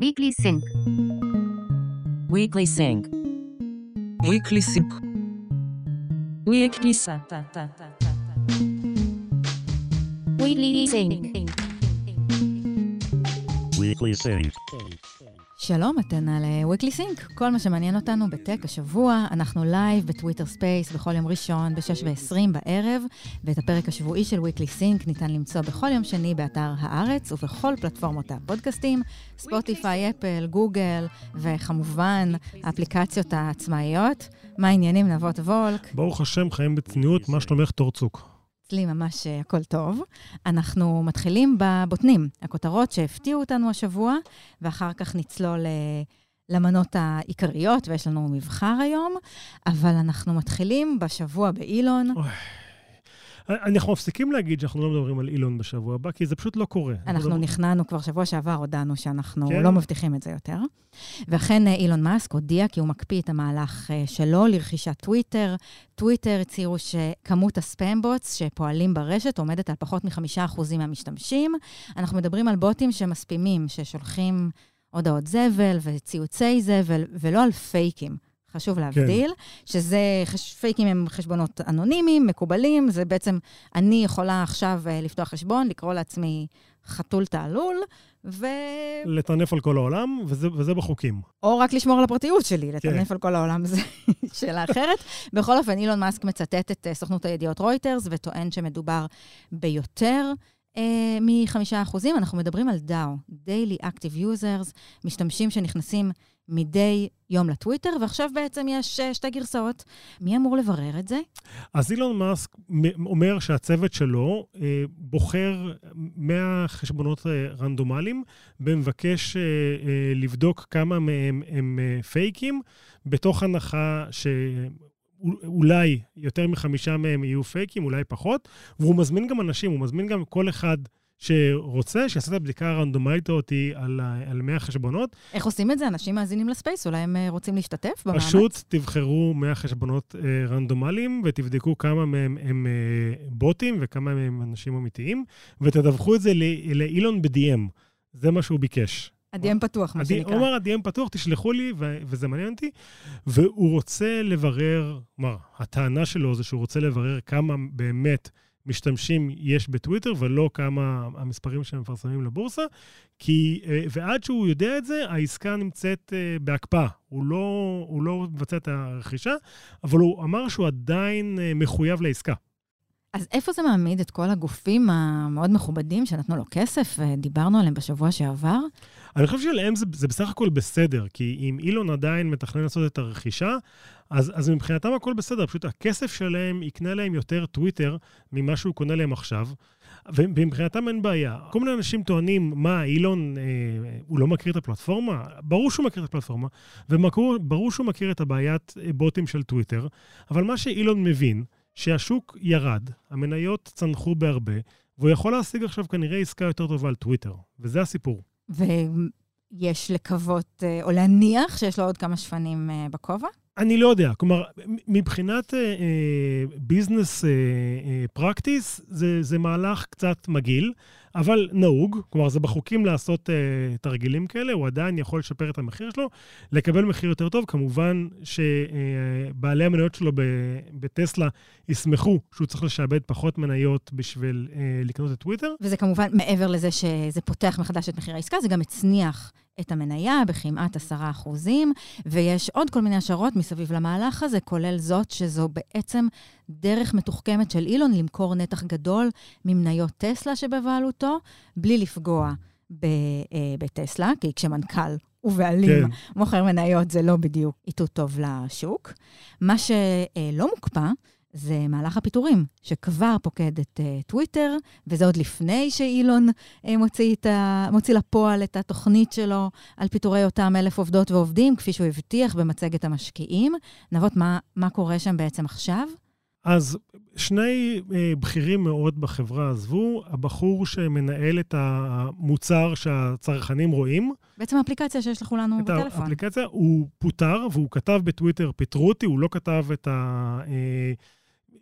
Weekly Sync. Weekly Sync. Weekly Sync. Weekly Sync. Weekly Sync. Weekly Sync. שלום, אתם על Weekly Sync. כל מה שמעניין אותנו בטק השבוע, אנחנו לייב ב Twitter Space בכל יום ראשון ב-6 ו-20 בערב, ואת הפרק השבועי של Weekly Sync ניתן למצוא בכל יום שני באתר הארץ ובכל פלטפורמות הפודקאסטים, ספוטיפיי, אפל, גוגל, וכמובן האפליקציות העצמאיות. מה העניינים, נבות וולק? ברוך השם, חיים בצניעות, מה שלומך תורצוק? אצלי ממש אה, הכל טוב. אנחנו מתחילים בבוטנים, הכותרות שהפתיעו אותנו השבוע, ואחר כך נצלול אה, למנות העיקריות, ויש לנו מבחר היום, אבל אנחנו מתחילים בשבוע באילון. אוי. אנחנו מפסיקים להגיד שאנחנו לא מדברים על אילון בשבוע הבא, כי זה פשוט לא קורה. אנחנו לא... נכנענו כבר שבוע שעבר, הודענו שאנחנו כן? לא מבטיחים את זה יותר. ואכן אה, אילון מאסק הודיע כי הוא מקפיא את המהלך אה, שלו לרכישת טוויטר. טוויטר הצהירו שכמות הספאם-בוטס שפועלים ברשת עומדת על פחות מחמישה אחוזים מהמשתמשים. אנחנו מדברים על בוטים שמספימים, ששולחים הודעות זבל וציוצי זבל, ולא על פייקים. חשוב להבדיל, כן. שזה, חש... פייקים הם חשבונות אנונימיים, מקובלים, זה בעצם, אני יכולה עכשיו uh, לפתוח חשבון, לקרוא לעצמי חתול תעלול, ו... לטנף על כל העולם, וזה, וזה בחוקים. או רק לשמור על הפרטיות שלי, לטנף כן. על כל העולם, זו שאלה אחרת. בכל אופן, אילון מאסק מצטט את uh, סוכנות הידיעות רויטרס, וטוען שמדובר ביותר. Uh, מחמישה אחוזים, אנחנו מדברים על DAO, Daily Active Users, משתמשים שנכנסים מדי יום לטוויטר, ועכשיו בעצם יש uh, שתי גרסאות. מי אמור לברר את זה? אז אילון מאסק אומר שהצוות שלו uh, בוחר 100 חשבונות רנדומליים, ומבקש לבדוק כמה מהם הם פייקים, בתוך הנחה ש... אולי יותר מחמישה מהם יהיו פייקים, אולי פחות, והוא מזמין גם אנשים, הוא מזמין גם כל אחד שרוצה, שיעשה את הבדיקה הרנדומלית אותי על, על 100 חשבונות. איך עושים את זה? אנשים מאזינים לספייס, אולי הם אה, רוצים להשתתף במאמץ? פשוט תבחרו 100 חשבונות אה, רנדומליים ותבדקו כמה מהם הם אה, בוטים וכמה מהם אנשים אמיתיים, ותדווחו את זה לאילון ב-DM. זה מה שהוא ביקש. ה-DM פתוח, מה שנקרא. הוא אמר, ה-DM פתוח, תשלחו לי, ו- וזה מעניין אותי. והוא רוצה לברר, כלומר, הטענה שלו זה שהוא רוצה לברר כמה באמת משתמשים יש בטוויטר, ולא כמה המספרים שהם מפרסמים לבורסה, כי, אה, ועד שהוא יודע את זה, העסקה נמצאת אה, בהקפאה. הוא לא, הוא לא מבצע את הרכישה, אבל הוא אמר שהוא עדיין אה, מחויב לעסקה. אז איפה זה מעמיד את כל הגופים המאוד מכובדים שנתנו לו כסף, ודיברנו עליהם בשבוע שעבר? אני חושב שלהם זה, זה בסך הכל בסדר, כי אם אילון עדיין מתכנן לעשות את הרכישה, אז, אז מבחינתם הכל בסדר, פשוט הכסף שלהם יקנה להם יותר טוויטר ממה שהוא קונה להם עכשיו, ומבחינתם אין בעיה. כל מיני אנשים טוענים, מה, אילון, אה, הוא לא מכיר את הפלטפורמה? ברור שהוא מכיר את הפלטפורמה, וברור שהוא מכיר את הבעיית בוטים של טוויטר, אבל מה שאילון מבין, שהשוק ירד, המניות צנחו בהרבה, והוא יכול להשיג עכשיו כנראה עסקה יותר טובה על טוויטר, וזה הסיפור. ויש לקוות, אה, או להניח שיש לו עוד כמה שפנים אה, בכובע? אני לא יודע. כלומר, מבחינת ביזנס uh, פרקטיס, זה, זה מהלך קצת מגעיל, אבל נהוג. כלומר, זה בחוקים לעשות uh, תרגילים כאלה, הוא עדיין יכול לשפר את המחיר שלו, לקבל מחיר יותר טוב. כמובן שבעלי uh, המניות שלו בטסלה ישמחו שהוא צריך לשעבד פחות מניות בשביל uh, לקנות את טוויטר. וזה כמובן, מעבר לזה שזה פותח מחדש את מחיר העסקה, זה גם הצניח את המניה בכמעט עשרה אחוזים, ויש עוד כל מיני השערות מסביב למהלך הזה, כולל זאת שזו בעצם דרך מתוחכמת של אילון למכור נתח גדול ממניות טסלה שבבעלותו, בלי לפגוע ב, אה, בטסלה, כי כשמנכ"ל ובעלים כן. מוכר מניות זה לא בדיוק איתות טוב לשוק. מה שלא מוקפא, זה מהלך הפיטורים, שכבר פוקד את uh, טוויטר, וזה עוד לפני שאילון uh, מוציא, ה, מוציא לפועל את התוכנית שלו על פיטורי אותם אלף עובדות ועובדים, כפי שהוא הבטיח במצגת המשקיעים. נבות, מה, מה קורה שם בעצם עכשיו? אז שני אה, בכירים מאוד בחברה עזבו, הבחור שמנהל את המוצר שהצרכנים רואים. בעצם האפליקציה שיש לכולנו בטלפון. את האפליקציה, הוא פוטר והוא כתב בטוויטר, פיטרו אותי, הוא לא כתב את ה... אה,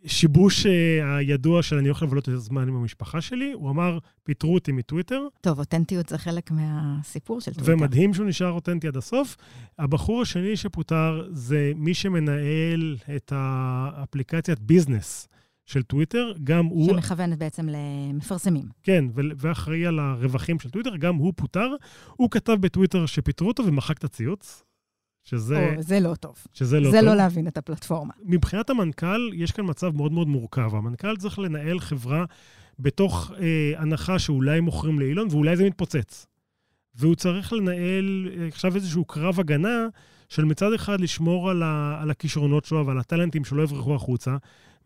השיבוש אה, הידוע של אני הולך לבלות יותר זמן עם המשפחה שלי, הוא אמר, פיטרו אותי מטוויטר, טוב, אותנטיות זה חלק מהסיפור של טוויטר. ומדהים שהוא נשאר אותנטי עד הסוף. הבחור השני שפוטר זה מי שמנהל את האפליקציית business של טוויטר, גם הוא... שמכוונת בעצם למפרסמים. כן, ו- ואחראי על הרווחים של טוויטר, גם הוא פוטר. הוא כתב בטוויטר שפיטרו אותו ומחק את הציוץ, שזה, או, זה לא טוב. שזה לא זה טוב. לא להבין את הפלטפורמה. מבחינת המנכ"ל, יש כאן מצב מאוד מאוד מורכב. המנכ"ל צריך לנהל חברה בתוך אה, הנחה שאולי מוכרים לאילון, ואולי זה מתפוצץ. והוא צריך לנהל אה, עכשיו איזשהו קרב הגנה של מצד אחד לשמור על, ה, על הכישרונות שלו ועל הטלנטים שלא יברחו החוצה,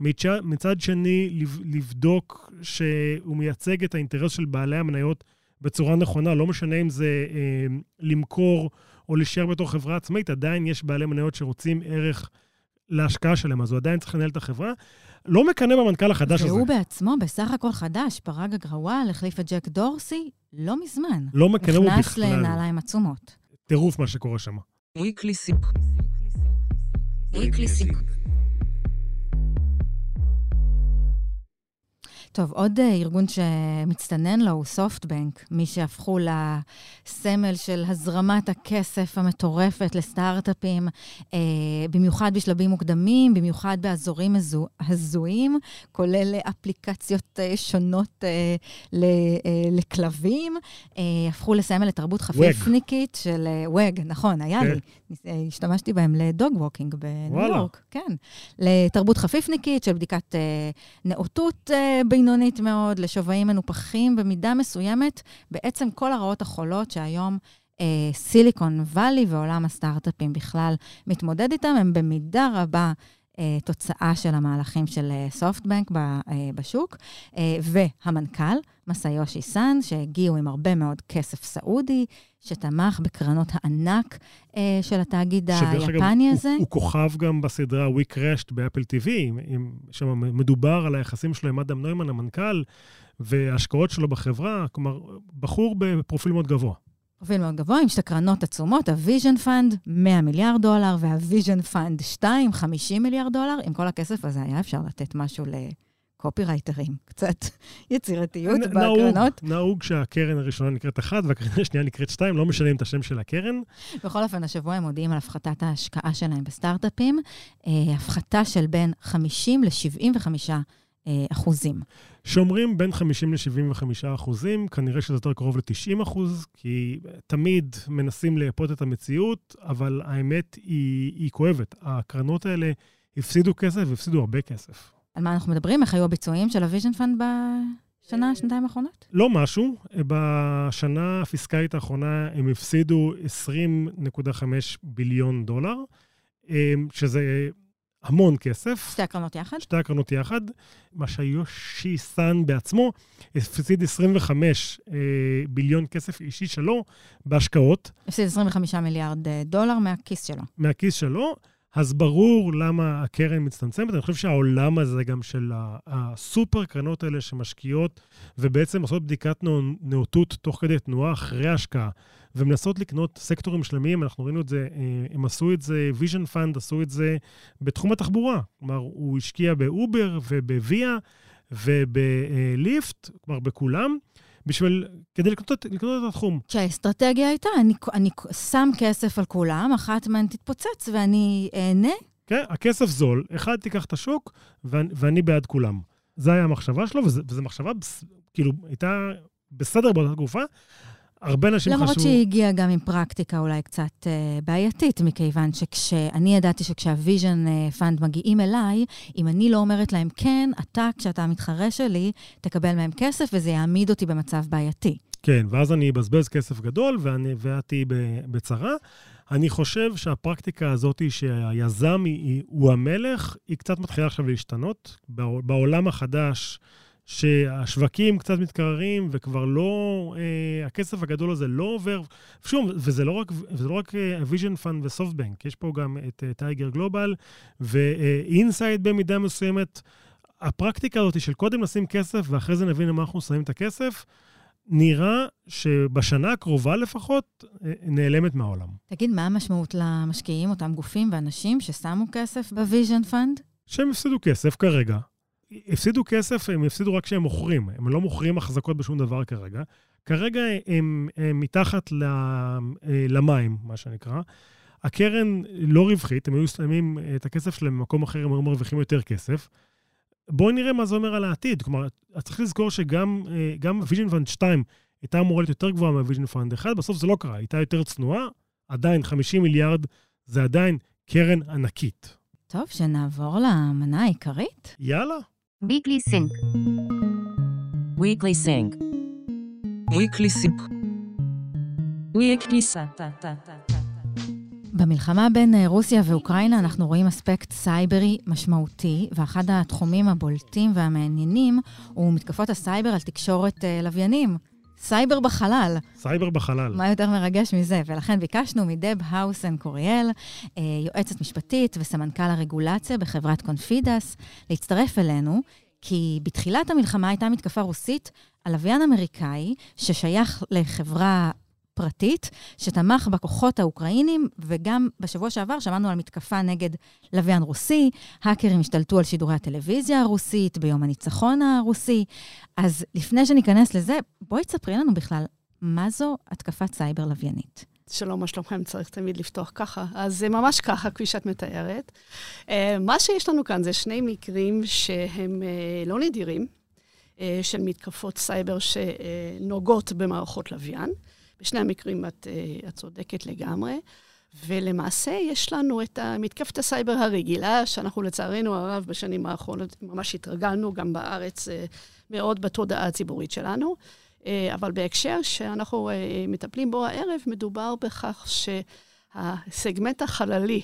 מצד, מצד שני לב, לבדוק שהוא מייצג את האינטרס של בעלי המניות בצורה נכונה, לא משנה אם זה אה, למכור או להישאר בתור חברה עצמאית, עדיין יש בעלי מניות שרוצים ערך להשקעה שלהם, אז הוא עדיין צריך לנהל את החברה. לא מקנא במנכ"ל החדש הזה. והוא בעצמו בסך הכל חדש, פרג אגרוואל החליף את ג'ק דורסי לא מזמן. לא מקנא בו נכנס בכלל. לנעליים עצומות. טירוף מה שקורה שם. weekly sync, weekly sync, טוב, עוד אה, ארגון שמצטנן לו הוא סופטבנק, מי שהפכו לסמל של הזרמת הכסף המטורפת לסטארט-אפים, אה, במיוחד בשלבים מוקדמים, במיוחד באזורים הזו, הזויים, כולל אפליקציות אה, שונות אה, ל, אה, לכלבים, אה, הפכו לסמל לתרבות חפיפניקית של אה, וג, נכון, היה כן. לי. אה, השתמשתי בהם ל dog walking בניו וואלה. יורק, כן. לתרבות חפיפניקית של בדיקת אה, נאותות אה, בינונית מאוד, לשווים מנופחים במידה מסוימת, בעצם כל הרעות החולות שהיום אה, סיליקון וואלי ועולם הסטארט-אפים בכלל מתמודד איתם, הם במידה רבה תוצאה של המהלכים של אה, סופטבנק ב- אה, בשוק, אה, והמנכ"ל, מסאיושי סאן, שהגיעו עם הרבה מאוד כסף סעודי, שתמך בקרנות הענק אה, של התאגיד אגב, היפני הוא- הזה. הוא כוכב גם בסדרה We Crashed ב Apple TV, שם מדובר על היחסים שלו עם אדם נוימן, המנכ"ל, וההשקעות שלו בחברה, כלומר, בחור בפרופיל מאוד גבוה. פרופיל מאוד גבוה, עם שתי קרנות עצומות, ה Vision Fund, 100 מיליארד דולר, וה Vision Fund 2, 50 מיליארד דולר. עם כל הכסף הזה היה אפשר לתת משהו לקופירייטרים, קצת יצירתיות נהוג- בקרנות. נהוג שהקרן הראשונה נקראת אחת והקרן השנייה נקראת שתיים, לא משנים את השם של הקרן. בכל אופן, השבוע הם מודיעים על הפחתת ההשקעה שלהם בסטארט-אפים, אה, הפחתה של בין 50 ל-75 אה, אחוזים. שאומרים בין 50 ל-75 אחוזים, כנראה שזה יותר קרוב ל-90 אחוז, כי תמיד מנסים לייפות את המציאות, אבל האמת היא, היא כואבת. הקרנות האלה הפסידו כסף והפסידו הרבה כסף. על מה אנחנו מדברים? איך היו הביצועים של ה Vision Fund בשנה, שנתיים האחרונות? לא משהו, בשנה הפיסקלית האחרונה הם הפסידו 20.5 ביליון דולר, אמ, שזה המון כסף. שתי הקרנות יחד? שתי הקרנות יחד, מה שיושי סאן בעצמו הפסיד 25 אה, ביליון כסף אישי שלו בהשקעות הפסיד 25 מיליארד אה, דולר מהכיס שלו. מהכיס שלו, אז ברור למה הקרן מצטמצמת. אני חושב שהעולם הזה גם של הסופר קרנות האלה שמשקיעות ובעצם עושות בדיקת נאו- נאותות תוך כדי תנועה אחרי ההשקעה, ומנסות לקנות סקטורים שלמים, אנחנו ראינו את זה, אה, הם עשו את זה, Vision Fund עשו את זה בתחום התחבורה. כלומר, הוא השקיע ב Uber וב Via וב Lyft, כלומר בכולם, בשביל, כדי לקנות, לקנות את התחום. כשהאסטרטגיה הייתה, אני, אני שם כסף על כולם, אחת מהן תתפוצץ ואני אהנה. כן, הכסף זול, אחד תיקח את השוק, ואני, ואני בעד כולם. זו הייתה המחשבה שלו, וזו מחשבה, כאילו, הייתה בסדר באותה תקופה. הרבה אנשים למרות חשבו... שהיא הגיעה גם עם פרקטיקה אולי קצת אה, בעייתית, מכיוון שכשאני ידעתי שכשה Vision אה, Fund מגיעים אליי, אם אני לא אומרת להם כן, אתה, כשאתה המתחרה שלי, תקבל מהם כסף וזה יעמיד אותי במצב בעייתי. כן, ואז אני אבזבז כסף גדול, ואני, ואת תהיי בצרה. אני חושב שהפרקטיקה הזאת, שהיזם היא, הוא המלך, היא קצת מתחילה עכשיו להשתנות. בעול- בעולם החדש, שהשווקים קצת מתקררים, וכבר לא, אה, הכסף הגדול הזה לא עובר. שוב, וזה לא רק, וזה לא רק אה, ה Vision Fund ו SoftBank, יש פה גם את אה, Tiger Global, ו Insight במידה מסוימת. הפרקטיקה הזאת של קודם לשים כסף, ואחרי זה נבין למה אנחנו שמים את הכסף, נראה שבשנה הקרובה לפחות אה, נעלמת מהעולם. תגיד, מה המשמעות למשקיעים, אותם גופים ואנשים ששמו כסף ב Vision Fund? שהם הפסידו כסף כרגע, הפסידו כסף, הם הפסידו רק כשהם מוכרים. הם לא מוכרים החזקות בשום דבר כרגע. כרגע הם, הם מתחת ל, אה, למים, מה שנקרא. הקרן לא רווחית, הם היו שמים את הכסף שלהם במקום אחר, הם היו מרוויחים יותר כסף. בואו נראה מה זה אומר על העתיד. כלומר, צריך לזכור שגם גם Vision Fund 2 הייתה אמורה להיות יותר גבוהה מה Vision Fund 1, בסוף זה לא קרה, הייתה יותר צנועה, עדיין 50 מיליארד זה עדיין קרן ענקית. טוב, שנעבור למנה העיקרית. יאללה. Weekly Sync. Weekly Sync. Weekly Sync. Weekly Sync. במלחמה בין אה, רוסיה ואוקראינה אנחנו רואים אספקט סייברי משמעותי, ואחד התחומים הבולטים והמעניינים הוא מתקפות הסייבר על תקשורת אה, לוויינים. סייבר בחלל. סייבר בחלל. מה יותר מרגש מזה? ולכן ביקשנו מדב האוסן קוריאל, אה, יועצת משפטית וסמנכ"ל הרגולציה בחברת קונפידס, להצטרף אלינו, כי בתחילת המלחמה הייתה מתקפה רוסית על לוויין אמריקאי ששייך לחברה פרטית, שתמך בכוחות האוקראינים, וגם בשבוע שעבר שמענו על מתקפה נגד לוויין רוסי, האקרים השתלטו על שידורי הטלוויזיה הרוסית ביום הניצחון הרוסי. אז לפני שניכנס לזה, בואי תספרי לנו בכלל, מה זו התקפת סייבר לוויינית? שלום, מה שלומכם? צריך תמיד לפתוח ככה. אז זה ממש ככה, כפי שאת מתארת. אה, מה שיש לנו כאן זה שני מקרים שהם אה, לא נדירים, אה, של מתקפות סייבר שנוגעות במערכות לוויין. בשני המקרים את, אה, את צודקת לגמרי. ולמעשה יש לנו את מתקפת הסייבר הרגילה, שאנחנו לצערנו הרב בשנים האחרונות ממש התרגלנו גם בארץ אה, מאוד בתודעה הציבורית שלנו. אה, אבל בהקשר שאנחנו מטפלים בו הערב, מדובר בכך שהסגמנט החללי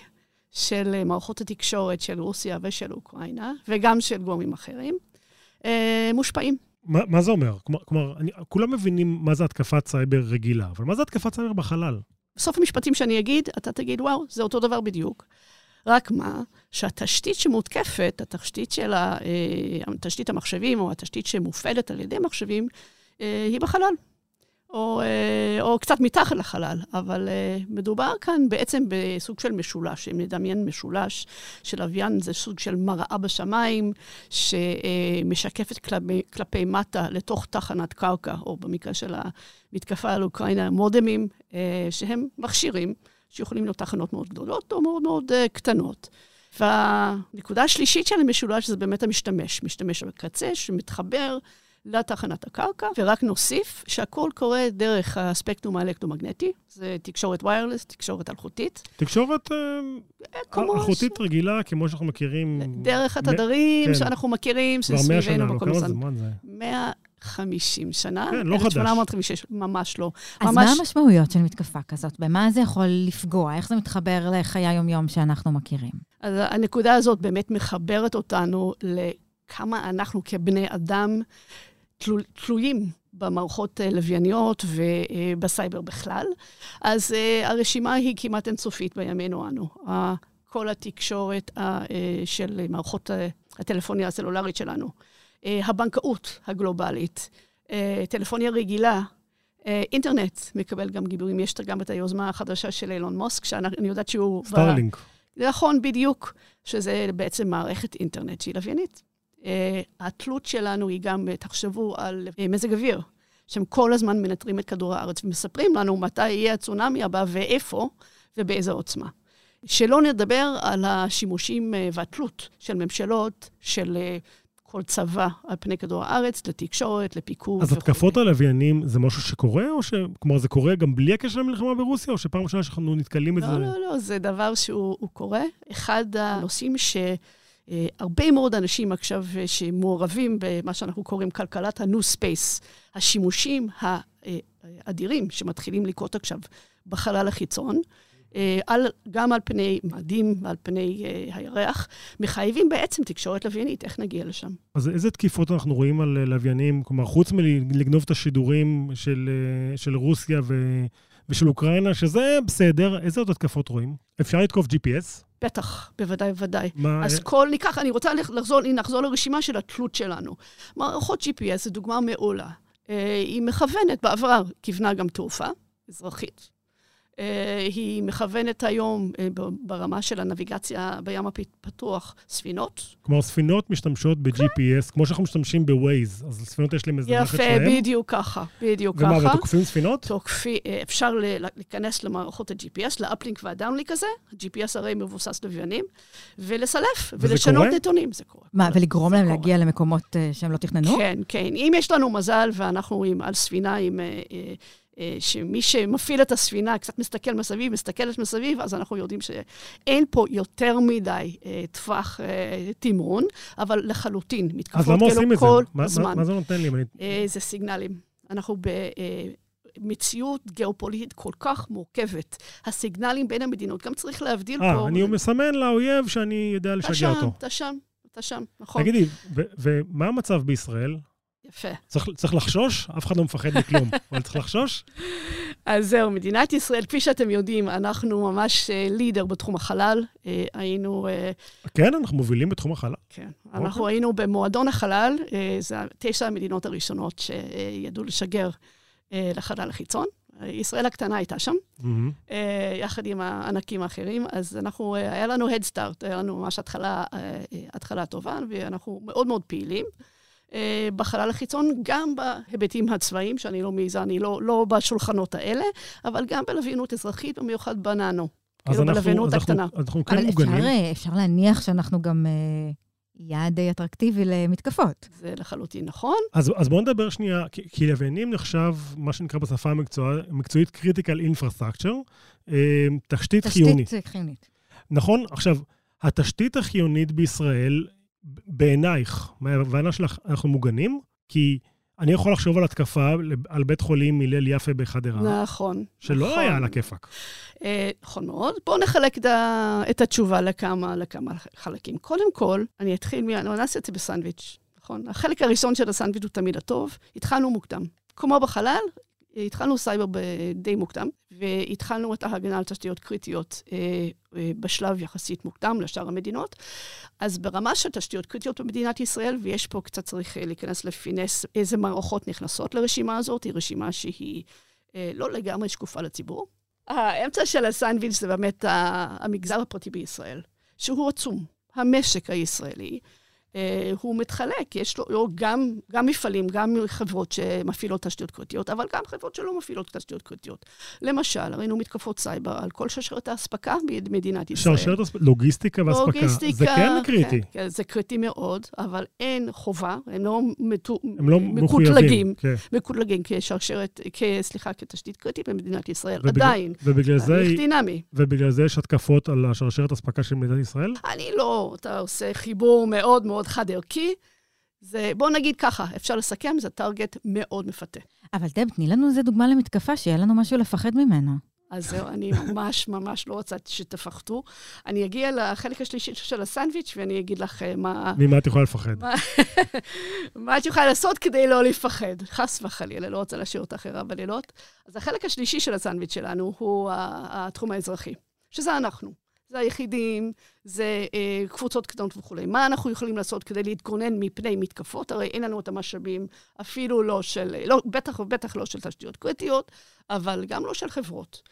של מערכות התקשורת של רוסיה ושל אוקראינה, וגם של גורמים אחרים, מושפעים מה, מה זה אומר? כלומר, אני, כולם מבינים מה זה התקפת סייבר רגילה, אבל מה זה התקפת סייבר בחלל? בסוף המשפטים שאני אגיד, אתה תגיד, וואו, זה אותו דבר בדיוק. רק מה, שהתשתית שמותקפת, התשתית של ה, אה, תשתית המחשבים, או התשתית שמופעלת על ידי מחשבים, אה, היא בחלל. או, אה, או קצת מתחת לחלל, אבל אה, מדובר כאן בעצם בסוג של משולש. אם נדמיין משולש של לוויין, זה סוג של מראה בשמיים, שמשקפת כלפי, כלפי מטה לתוך תחנת קרקע, או במקרה של המתקפה על אוקראינה, מודמים, אה, שהם מכשירים שיכולים להיות תחנות מאוד גדולות או מאוד מאוד קטנות. והנקודה השלישית של המשולש זה באמת המשתמש, משתמש בקצה שמתחבר לתחנת הקרקע, ורק נוסיף שהכל קורה דרך הספקטרום האלקטרומגנטי, זה תקשורת ויירלס, תקשורת אלחוטית. תקשורת אה, אלחוטית רגילה, כמו שאנחנו מכירים. דרך התדרים כן. שאנחנו מכירים, שסביבנו בכל הזמן. כמה זמן זה? 150 שנה. כן, לא חדש. 1856, ממש לא. אז ממש... מה המשמעויות של מתקפה כזאת? במה זה יכול לפגוע? איך זה מתחבר לחיי היום-יום שאנחנו מכירים? אז הנקודה הזאת באמת מחברת אותנו לכמה אנחנו כבני אדם תלו, תלויים במערכות אה, לווייניות ובסייבר בכלל. אז uh, הרשימה היא כמעט אינסופית בימינו אנו. כל התקשורת של מערכות הטלפוניה הסלולרית שלנו, הבנקאות הגלובלית, טלפוניה רגילה, אינטרנט מקבל גם גיבורים. יש גם את היוזמה החדשה של אילון מוסק, שאני יודעת שהוא... סטארלינק. נכון, בדיוק, שזה בעצם מערכת אינטרנט שהיא לוויינית. אה, התלות שלנו היא גם, תחשבו על אה, מזג אוויר, שהם כל הזמן מנטרים את כדור הארץ ומספרים לנו מתי יהיה הצונאמי הבא ואיפה ובאיזה עוצמה. שלא נדבר על השימושים אה, והתלות של ממשלות, של כל צבא על פני כדור הארץ, לתקשורת, לפיקוד אז התקפות הלוויינים זה משהו שקורה, או ש... כלומר, זה קורה גם בלי הקשר למלחמה ברוסיה, או שפעם ראשונה שאנחנו נתקלים בזה? לא, לא, לא, זה דבר שהוא קורה. אחד הנושאים ש... אה, הרבה מאוד אנשים עכשיו אה, שמעורבים במה שאנחנו קוראים כלכלת ה-new space, השימושים האדירים שמתחילים לקרות עכשיו בחלל החיצון, אה, על, גם על פני מאדים ועל פני הירח, מחייבים בעצם תקשורת לוויינית, איך נגיע לשם? אז איזה תקיפות אנחנו רואים על לוויינים? כלומר, חוץ מלגנוב את השידורים של, של רוסיה ו, ושל אוקראינה, שזה בסדר, איזה עוד התקפות רואים? אפשר לתקוף GPS? בטח, בוודאי, בוודאי. מה... אז כל, ניקח, אני רוצה לחזור, נחזור לרשימה של התלות שלנו. מערכות GPS זו דוגמה מעולה. אה, היא מכוונת, בעבר כיוונה גם תעופה אזרחית. אה, היא מכוונת היום אה, ברמה של הנביגציה בים הפתוח ספינות. כלומר, ספינות משתמשות ב-GPS, כמו שאנחנו משתמשים ב-Waze, אז לספינות יש להם איזה מערכת יפה, שלהם. בדיוק ככה, בדיוק ומה, ככה. ותוקפים ספינות? תוקפי, אה, אפשר להיכנס למערכות ה-GPS, לאפלינק והדאונלינק הזה, ה-GPS הרי מבוסס לוויינים, ולסלף, ולשנות? נתונים, זה קורה. מה, ולגרום להם קורה. להגיע למקומות שהם לא תכננו? כן, כן. אם יש לנו מזל ואנחנו עם, על ספינה עם... אה, שמי שמפעיל את הספינה קצת מסתכל מסביב, מסתכלת מסביב, אז אנחנו יודעים שאין פה יותר מדי אה, טווח אה, תמרון, אבל לחלוטין, אז מתקפות למה עושים כאלו את זה? כל מה- מה- הזמן. מה זה נותן לי? זה סיגנלים. אנחנו במציאות גיאופוליטית כל כך מורכבת. הסיגנלים בין המדינות, גם צריך להבדיל פה. אה, אני מסמן לאויב שאני יודע אתה לשגע שם, אותו. אתה שם, אתה שם, נכון. תגידי, ו- ומה המצב בישראל? יפה. צריך, צריך לחשוש? אף אחד לא מפחד מכלום, אבל צריך לחשוש? אז זהו, מדינת ישראל, כפי שאתם יודעים, אנחנו ממש אה, לידר בתחום החלל. אה, היינו, אה, כן, אנחנו מובילים בתחום החלל. כן, אנחנו היינו במועדון החלל, אה, זה תשע המדינות הראשונות שידעו לשגר אה, לחלל החיצון. ישראל הקטנה הייתה שם, מהמם. אה, יחד עם הענקים האחרים, אז אנחנו, אה, היה לנו Head Start, היה לנו ממש התחלה, אה, התחלה טובה, ואנחנו מאוד מאוד פעילים. אה, בחלל החיצון, גם בהיבטים הצבאיים, שאני לא מעיזה, אני לא, לא בשולחנות האלה, אבל גם בלוויינות אזרחית, במיוחד בננו. אז כאילו אנחנו, בלוויינות אז אנחנו, הקטנה. אז אנחנו כן אבל מוגנים. אפשר, אה, אפשר להניח שאנחנו גם אה, יעד די אטרקטיבי למתקפות. זה לחלוטין נכון. אז, אז בואו נדבר שנייה, כי, כי לוויינים נחשב, מה שנקרא בשפה המקצוע, המקצועית critical infrastructure, אה, תשתית חיונית. תשתית חיונית. נכון? עכשיו, התשתית החיונית בישראל, בעינייך, מההבנה שלך, אנחנו מוגנים? כי אני יכול לחשוב על התקפה על בית חולים הלל יפה בחדרה, נכון. שלא נכון. היה על הכיפאק. אה, נכון מאוד. בואו נחלק את ה- את התשובה לכמה, לכמה חלקים. קודם כל, אני אתחיל מ... אני נעשה את זה בסנדוויץ', נכון? החלק הראשון של הסנדוויץ' הוא תמיד הטוב. התחלנו מוקדם. כמו בחלל, התחלנו סייבר די מוקדם, והתחלנו את ההגנה על תשתיות קריטיות אה, אה, בשלב יחסית מוקדם לשאר המדינות. אז ברמה של תשתיות קריטיות במדינת ישראל, ויש פה קצת צריך אה, להיכנס לפינס איזה מערכות נכנסות לרשימה הזאת, היא רשימה שהיא לא לגמרי שקופה לציבור. האמצע של הסנדוויץ' זה באמת המגזר הפרטי בישראל, שהוא עצום. המשק הישראלי, הוא מתחלק, יש לו גם, גם מפעלים, גם חברות שמפעילות תשתיות קריטיות, אבל גם חברות שלא מפעילות תשתיות קריטיות. למשל, ראינו מתקפות סייבר על כל שרשרת האספקה במדינת ישראל. שרשרת לוגיסטיקה ואספקה. לוגיסטיקה, זה כן קריטי. כן, כן, זה קריטי מאוד, אבל אין חובה, הם לא, מתו, הם לא. מקוטלגים, כן. מקוטלגים כשרשרת, סליחה, כתשתית קריטית במדינת ישראל, ובגלל- עדיין. ובגלל זה, דינמי. ובגלל זה יש התקפות על השרשרת אספקה של מדינת ישראל? אני לא, אתה עושה חיבור מאוד מאוד חד-ערכי. זה, בוא נגיד ככה, אפשר לסכם, זה target מאוד מפתה. אבל דב, תני לנו איזה דוגמה למתקפה, שיהיה לנו משהו לפחד ממנה. אז זהו, אני ממש ממש לא רוצה שתפחדו. אני אגיע לחלק השלישי של הסנדוויץ' ואני אגיד לך אה, מה, ממה את יכולה לפחד? מה- מה את יכולה לעשות כדי לא לפחד. חס וחלילה, לא רוצה להשאיר אותך ערה בלילות. אז החלק השלישי של הסנדוויץ' שלנו הוא התחום האזרחי, שזה אנחנו. זה היחידים, זה אה, קבוצות קטנות וכולי. מה אנחנו יכולים לעשות כדי להתגונן מפני מתקפות? הרי אין לנו את המשאבים, אפילו לא של, לא, בטח ובטח לא של תשתיות קריטיות, אבל גם לא של חברות.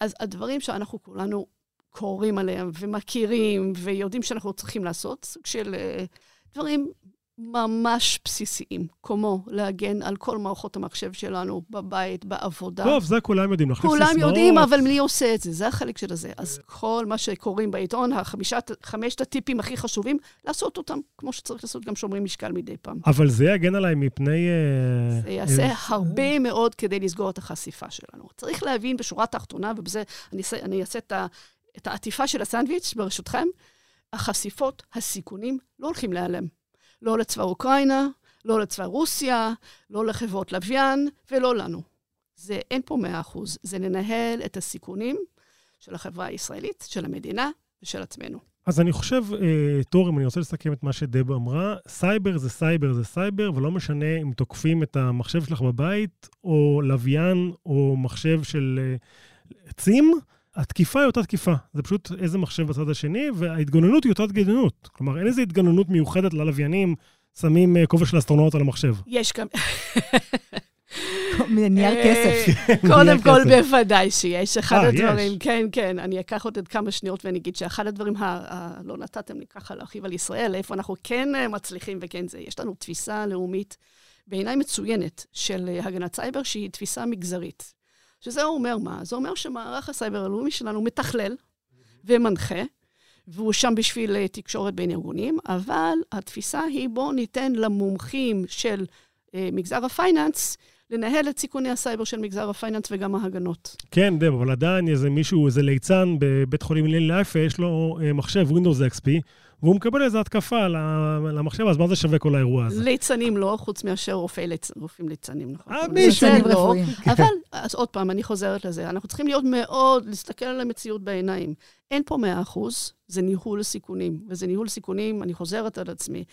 אז הדברים שאנחנו כולנו קוראים עליהם ומכירים ויודעים שאנחנו צריכים לעשות, סוג של אה, דברים ממש בסיסיים, כמו להגן על כל מערכות המחשב שלנו בבית, בעבודה. טוב, זה כולם יודעים, להחליף כולם סיסמאות. יודעים, אבל מי עושה את זה? זה החלק של הזה. אז כל מה שקוראים בעיתון, החמישת- חמשת הטיפים הכי חשובים, לעשות אותם, כמו שצריך לעשות גם שומרים משקל מדי פעם. אבל זה יגן עליי מפני... אה, זה יעשה אה, הרבה מאוד כדי לסגור את החשיפה שלנו. צריך להבין בשורה התחתונה, ובזה אני אעשה- אני אעשה את ה- את העטיפה של הסנדוויץ', ברשותכם, החשיפות, הסיכונים, לא הולכים להיעלם. לא לצבא אוקראינה, לא לצבא רוסיה, לא לחברות לוויין ולא לנו. זה, אין פה מאה אחוז. זה לנהל את הסיכונים של החברה הישראלית, של המדינה ושל עצמנו. אז אני חושב, אה, תור, אם אני רוצה לסכם את מה שדב אמרה, סייבר זה סייבר זה סייבר, ולא משנה אם תוקפים את המחשב שלך בבית, או לוויין, או מחשב של אה, עצים, התקיפה היא אותה תקיפה. זה פשוט איזה מחשב בצד השני, וההתגוננות היא אותה התגוננות. כלומר, אין איזו התגוננות מיוחדת ללוויינים, שמים אה, כובע של אסטרונאוט על המחשב. יש גם... נייר אה, כסף. קודם כל. בוודאי שיש. אחד אה. הדברים, כן, כן, אני אקח עוד כמה שניות ואני אגיד שאחד הדברים, לא נתתם לי ככה להרחיב על ישראל, איפה אנחנו כן מצליחים וכן זה, יש לנו תפיסה לאומית, בעיניי מצוינת, של הגנת סייבר, שהיא תפיסה מגזרית. שזה אומר מה? זה אומר שמערך הסייבר הלאומי שלנו מתכלל ומנחה, והוא שם בשביל אה, תקשורת בין ארגונים, אבל התפיסה היא בואו ניתן למומחים של אה, מגזר ה finance לנהל את סיכוני הסייבר של מגזר ה finance וגם ההגנות. כן, דב, אבל עדיין איזה מישהו, איזה ליצן בבית חולים הלל יפה, יש לו אה, מחשב Windows XP, והוא מקבל איזו התקפה למחשב, אז מה זה שווה כל האירוע הזה? ליצנים לא, חוץ מאשר. רופאים ליצנים, נכון? אה, מישהו. לא. אבל, אז עוד פעם, אני חוזרת לזה. אנחנו צריכים להיות מאוד, להסתכל על המציאות בעיניים. אין פה 100 אחוז, זה ניהול סיכונים. וזה ניהול סיכונים, אני חוזרת על עצמי,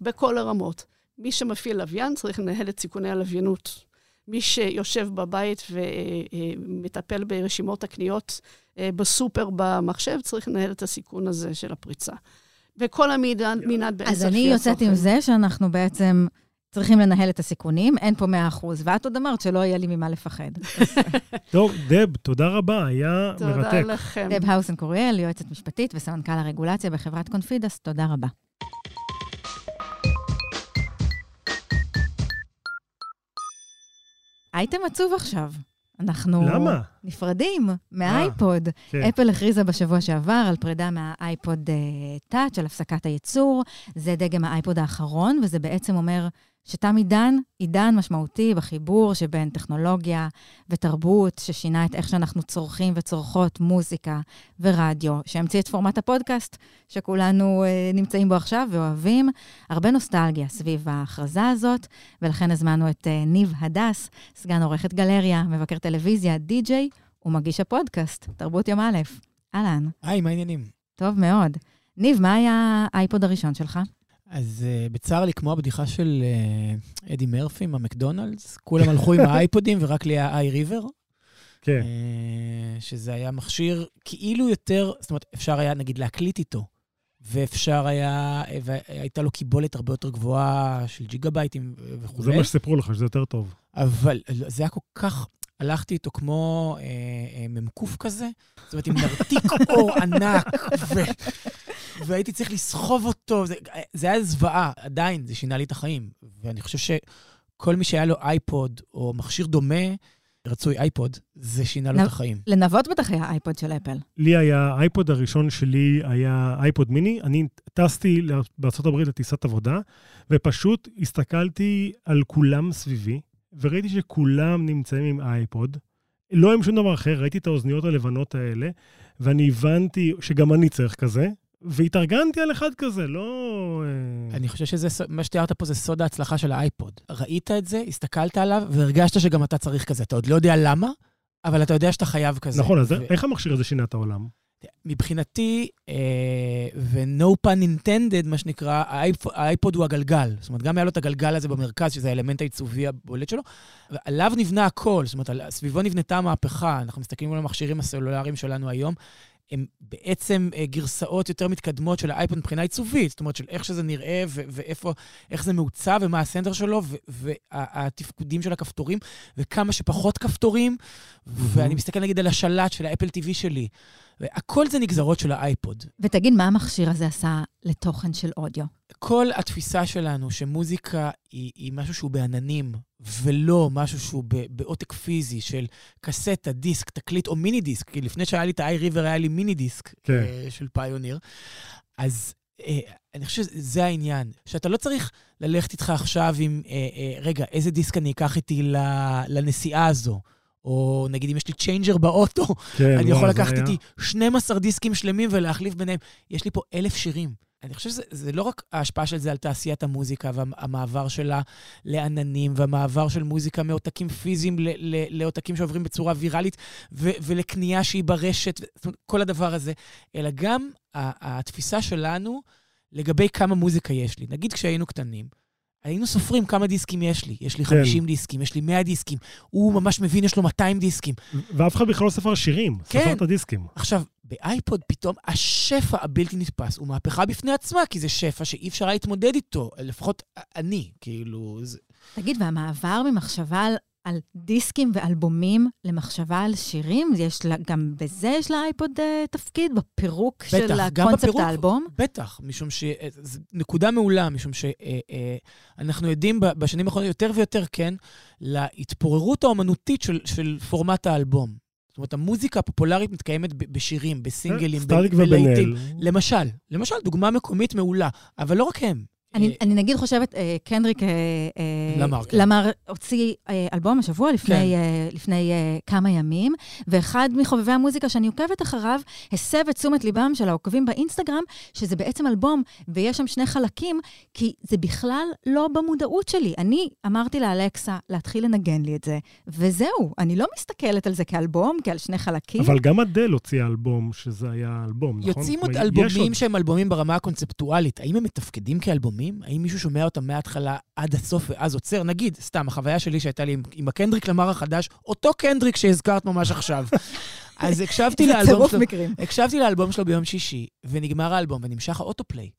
בכל הרמות. מי שמפעיל לוויין צריך לנהל את סיכוני הלוויינות. מי שיושב בבית ומטפל ברשימות הקניות אה, בסופר במחשב, צריך לנהל את הסיכון הזה של הפריצה. וכל המנעד מנעד באין אז אני יוצאת עם. זה שאנחנו בעצם צריכים לנהל את הסיכונים, אין פה 100 אחוז. ואת עוד אמרת שלא יהיה לי ממה לפחד. טוב, דב, תודה רבה, היה תודה מרתק. לכם. דב האוסן קוריאל, יועצת משפטית וסמנכ"ל הרגולציה בחברת קונפידס, תודה רבה. אייטם עצוב עכשיו. אנחנו למה? נפרדים מהאייפוד. כן. אפל הכריזה בשבוע שעבר על פרידה מהאייפוד טאץ', על הפסקת הייצור. זה דגם האייפוד האחרון, וזה בעצם אומר שתם עידן, עידן משמעותי בחיבור שבין טכנולוגיה ותרבות, ששינה את איך שאנחנו צורכים וצורכות מוזיקה ורדיו, שהמציא את פורמט הפודקאסט, שכולנו אה, נמצאים בו עכשיו ואוהבים. הרבה נוסטלגיה סביב ההכרזה הזאת, ולכן הזמנו את אה, ניב הדס, סגן עורכת גלריה, מבקר טלוויזיה, די-ג'יי ומגיש הפודקאסט, תרבות יום א'. אהלן, היי, מה העניינים? טוב מאוד. ניב, מה היה האייפוד הראשון שלך? אז אה, בצר לי, כמו הבדיחה של אה, אדי מרפי מהמקדונלדס, כולם הלכו עם האייפודים ורק לי היה iRiver, כן. שזה היה מכשיר כאילו יותר, זאת אומרת, אפשר היה נגיד להקליט איתו, ואפשר היה, והייתה לו קיבולת הרבה יותר גבוהה של ג'יגה בייטים וכו'. זה מה שסיפרו לך, שזה יותר טוב. אבל זה היה כל כך, הלכתי איתו כמו אה, אה, מ"ק כזה, זאת אומרת, עם נרתיק אור ענק, ו, והייתי צריך לסחוב אותו, זה, זה היה זוועה, עדיין, זה שינה לי את החיים. ואני חושב שכל מי שהיה לו אייפוד או מכשיר דומה, רצוי אייפוד, זה שינה לו נ- את החיים. לנבות בטח היה אייפוד של אפל. לי היה, האייפוד הראשון שלי היה אייפוד מיני. אני טסתי בארה"ב לטיסת עבודה, ופשוט הסתכלתי על כולם סביבי, וראיתי שכולם נמצאים עם אייפוד. לא עם שום דבר אחר, ראיתי את האוזניות הלבנות האלה, ואני הבנתי שגם אני צריך כזה, והתארגנתי על אחד כזה, לא... אה, אני חושב שזה, מה שתיארת פה זה סוד ההצלחה של האייפוד. ראית את זה, הסתכלת עליו, והרגשת שגם אתה צריך כזה. אתה עוד לא יודע למה, אבל אתה יודע שאתה חייב כזה. נכון, אז ו- איך המכשיר הזה שינה את העולם? מבחינתי, אה, ו-no pun intended, מה שנקרא, האייפ- האייפוד הוא הגלגל. זאת אומרת, גם היה לו את הגלגל הזה במרכז, שזה האלמנט העיצובי הבולט שלו, ועליו נבנה הכל, זאת אומרת, על- סביבו נבנתה המהפכה. אנחנו מסתכלים על המכשירים הסלולריים שלנו היום, הם בעצם אה, גרסאות יותר מתקדמות של האייפוד מבחינה עיצובית, זאת אומרת, של איך שזה נראה ו- ואיפה, איך זה מעוצב ומה ה center שלו, והתפקודים של הכפתורים, וכמה שפחות כפתורים, ואני מסתכל נגיד על השלט של האפל TV שלי. הכל זה נגזרות של האייפוד. ותגיד, מה המכשיר הזה עשה לתוכן של אודיו? כל התפיסה שלנו שמוזיקה היא, היא משהו שהוא בעננים, ולא משהו שהוא ב- בעותק פיזי של קסטה, דיסק, תקליט או מיני דיסק, כי לפני שהיה לי את ה-i river היה לי מיני דיסק כן. אה, של פיוניר, אז אה, אני חושב שזה העניין, שאתה לא צריך ללכת איתך עכשיו עם, אה, אה, רגע, איזה דיסק אני אקח איתי ל- לנסיעה הזו. או נגיד אם יש לי changer באוטו, כן, אני יכול לקחת איתי 12 דיסקים שלמים ולהחליף ביניהם. יש לי פה אלף שירים. אני חושב שזה זה לא רק ההשפעה של זה על תעשיית המוזיקה והמעבר שלה לעננים, והמעבר של מוזיקה מעותקים פיזיים ל- ל- לעותקים שעוברים בצורה ויראלית, ו- ולקנייה שהיא ברשת, ו- זאת אומרת, כל הדבר הזה, אלא גם התפיסה שלנו לגבי כמה מוזיקה יש לי. נגיד כשהיינו קטנים, היינו סופרים כמה דיסקים יש לי. יש לי כן. 50 דיסקים, יש לי 100 דיסקים. הוא ממש מבין, יש לו 200 דיסקים. ואף אחד בכלל לא ספר שירים, כן. ספר את הדיסקים. עכשיו, באייפוד פתאום השפע הבלתי נתפס הוא מהפכה בפני עצמה, כי זה שפע שאי אפשר היה להתמודד איתו, לפחות אני, כאילו... זה... תגיד, והמעבר ממחשבה על על דיסקים ואלבומים למחשבה על שירים? יש לה, גם בזה יש לאייפוד אה, תפקיד, בפירוק של בטח, גם הקונספט בפירוק. האלבום? בטח, משום ש... אה, זו נקודה מעולה, משום שאנחנו עדים ב- בשנים האחרונות יותר ויותר, כן, להתפוררות האומנותית של, של פורמט האלבום. זאת אומרת, המוזיקה הפופולרית מתקיימת ב- בשירים, בסינגלים, ב- סטטיק בלהיטים. למשל, למשל, דוגמה מקומית מעולה, אבל לא רק הם. אני, אה, אני נגיד חושבת, אה, קנדריק אה, למר, כן. למר הוציא אה, אלבום השבוע לפני, כן. אה, לפני אה, כמה ימים, ואחד מחובבי המוזיקה שאני עוקבת אחריו, הסב את תשומת ליבם של העוקבים באינסטגרם, שזה בעצם אלבום, ויש שם שני חלקים, כי זה בכלל לא במודעות שלי. אני אמרתי לאלכסה להתחיל לנגן לי את זה, וזהו, אני לא מסתכלת על זה כאלבום, כעל שני חלקים. אבל גם אדל הוציאה אלבום, שזה היה אלבום, נכון? יוצאים עוד אלבומים שהם אלבומים ברמה הקונספטואלית. האם הם מתפקדים כאלבומים? האם מישהו שומע אותם מההתחלה עד הסוף ואז עוצר? נגיד, סתם, החוויה שלי שהייתה לי עם, עם הקנדריק למר החדש, אותו קנדריק שהזכרת ממש עכשיו. אז הקשבתי לאלבום שלו, מקרים. הקשבתי לאלבום שלו ביום שישי, ונגמר האלבום, ונמשך האוטופליי.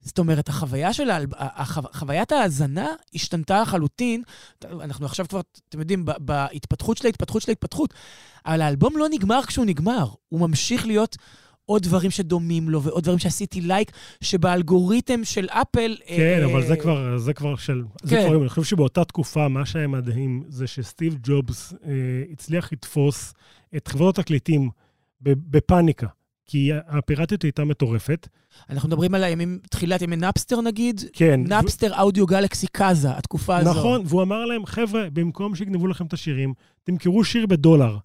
זאת אומרת, החוויה של האלב... החו... חוויית ההאזנה השתנתה לחלוטין. אנחנו עכשיו כבר, אתם יודעים, בהתפתחות של ההתפתחות של ההתפתחות. אבל האלבום לא נגמר כשהוא נגמר. הוא ממשיך להיות עוד דברים שדומים לו, ועוד דברים שעשיתי לייק, שבאלגוריתם של אפל... כן, אה, אבל זה כבר, זה כבר של... זה כן. כבר, אני חושב שבאותה תקופה, מה שהיה מדהים זה שסטיב ג'ובס אה, הצליח לתפוס את חברות התקליטים בפאניקה, כי הפיראטיות הייתה מטורפת. אנחנו מדברים על הימים, תחילת ימי נאפסטר נגיד? כן. נאפסטר אודיו גלקסי קאזה, התקופה הזו. נכון, והוא אמר להם, חבר'ה, במקום שיגנבו לכם את השירים, תמכרו שיר בדולר.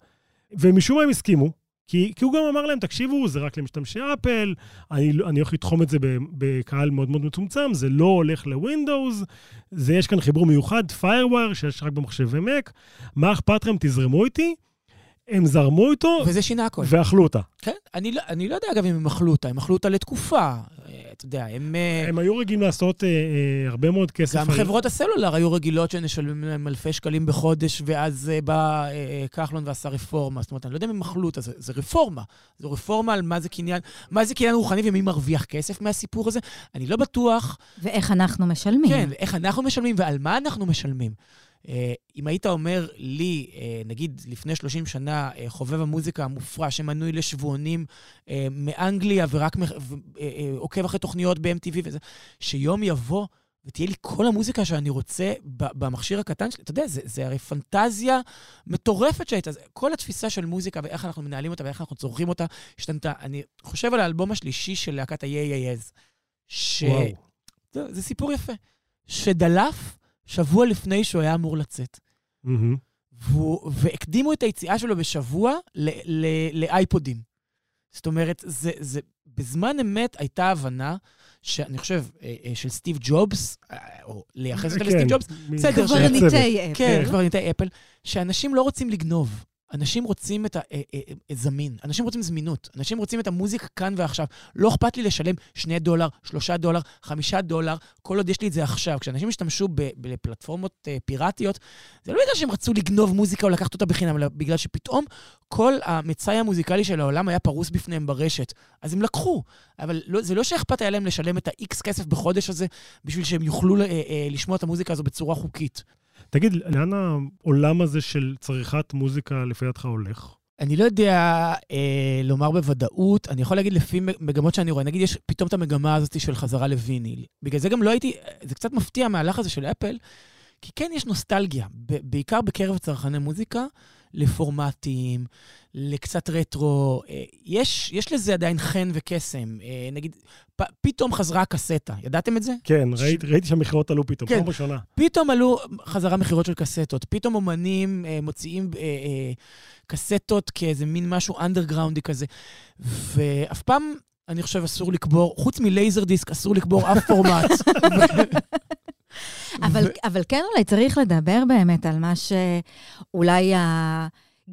ומשום מה הם הסכימו, כי, כי הוא גם אמר להם, תקשיבו, זה רק למשתמשי אפל, אני, אני הולך לתחום את זה בקהל מאוד מאוד מצומצם, זה לא הולך לווינדוס, זה יש כאן חיבור מיוחד, FireWire, שיש רק במחשבי Mac, מה אכפת לכם, תזרמו איתי? הם זרמו איתו וזה שינה הכל. ואכלו אותה. כן, אני לא, אני לא יודע אגב אם הם אכלו אותה, הם אכלו אותה לתקופה. אה, אתה יודע, הם... אה, הם היו רגילים לעשות אה, אה, הרבה מאוד כסף. גם על- חברות הסלולר היו רגילות שנשלמים להם אלפי שקלים בחודש, ואז אה, בא אה, כחלון ועשה רפורמה. זאת אומרת, אני לא יודע אם הם אכלו אותה, זה, זה רפורמה. זו רפורמה על מה זה קניין, מה זה קניין רוחני ומי מרוויח כסף מהסיפור הזה. אני לא בטוח, ואיך אנחנו משלמים. כן, איך אנחנו משלמים ועל מה אנחנו משלמים. אה, אם היית אומר לי, אה, נגיד לפני 30 שנה, אה, חובב המוזיקה המופרע שמנוי לשבועונים מאנגליה ורק עוקב אחרי תוכניות ב-MTV וזה, שיום יבוא ותהיה לי כל המוזיקה שאני רוצה במכשיר הקטן שלי, אתה יודע, זה, זה הרי פנטזיה מטורפת שהייתה. כל התפיסה של מוזיקה ואיך אנחנו מנהלים אותה ואיך אנחנו צורכים אותה השתנתה. אני חושב על האלבום השלישי של להקת ה-YAS, ש... וואו. זה, זה סיפור יפה. שדלף שבוע לפני שהוא היה אמור לצאת. והוא, והקדימו את היציאה שלו בשבוע ל, ל, לאייפודים. זאת אומרת, זה, זה, בזמן אמת הייתה הבנה, שאני חושב, אה, אה, של סטיב ג'ובס, אה, או לייחס אותה כן, לסטיב ג'ובס, בסדר. קברניטי אפל. כן, קברניטי אפל, שאנשים לא רוצים לגנוב. אנשים רוצים את הזמין, אנשים רוצים זמינות, אנשים רוצים את המוזיקה כאן ועכשיו. לא אכפת לי לשלם 2 דולר, 3 דולר, 5 דולר, כל עוד יש לי את זה עכשיו. כשאנשים השתמשו בפלטפורמות אה, פיראטיות, זה לא בגלל שהם רצו לגנוב מוזיקה או לקחת אותה בחינם, אלא בגלל שפתאום כל המצאי המוזיקלי של העולם היה פרוס בפניהם ברשת. אז הם לקחו, אבל לא, זה לא שאכפת היה להם לשלם את ה-X כסף בחודש הזה בשביל שהם יוכלו אה, אה, לשמוע את המוזיקה הזו בצורה חוקית. תגיד, לאן העולם הזה של צריכת מוזיקה לפי דעתך הולך? אני לא יודע אה, לומר בוודאות, אני יכול להגיד לפי מגמות שאני רואה, נגיד יש פתאום את המגמה הזאת של חזרה לוויניל. בגלל זה גם לא הייתי, זה קצת מפתיע המהלך הזה של אפל, כי כן יש נוסטלגיה, בעיקר בקרב צרכני מוזיקה, לפורמטים, לקצת רטרו. אה, יש, יש לזה עדיין חן וקסם. אה, נגיד, פ, פתאום חזרה הקסטה, ידעתם את זה? כן, ראיתי, ראיתי שהמכירות עלו פתאום, כן. פעם ראשונה. פתאום עלו חזרה מכירות של קסטות, פתאום אומנים אה, מוציאים אה, אה, קסטות כאיזה מין משהו אנדרגראונדי כזה. ואף פעם, אני חושב, אסור לקבור, חוץ מלייזר דיסק, אסור לקבור אף פורמט. אבל, אבל כן אולי צריך לדבר באמת על מה שאולי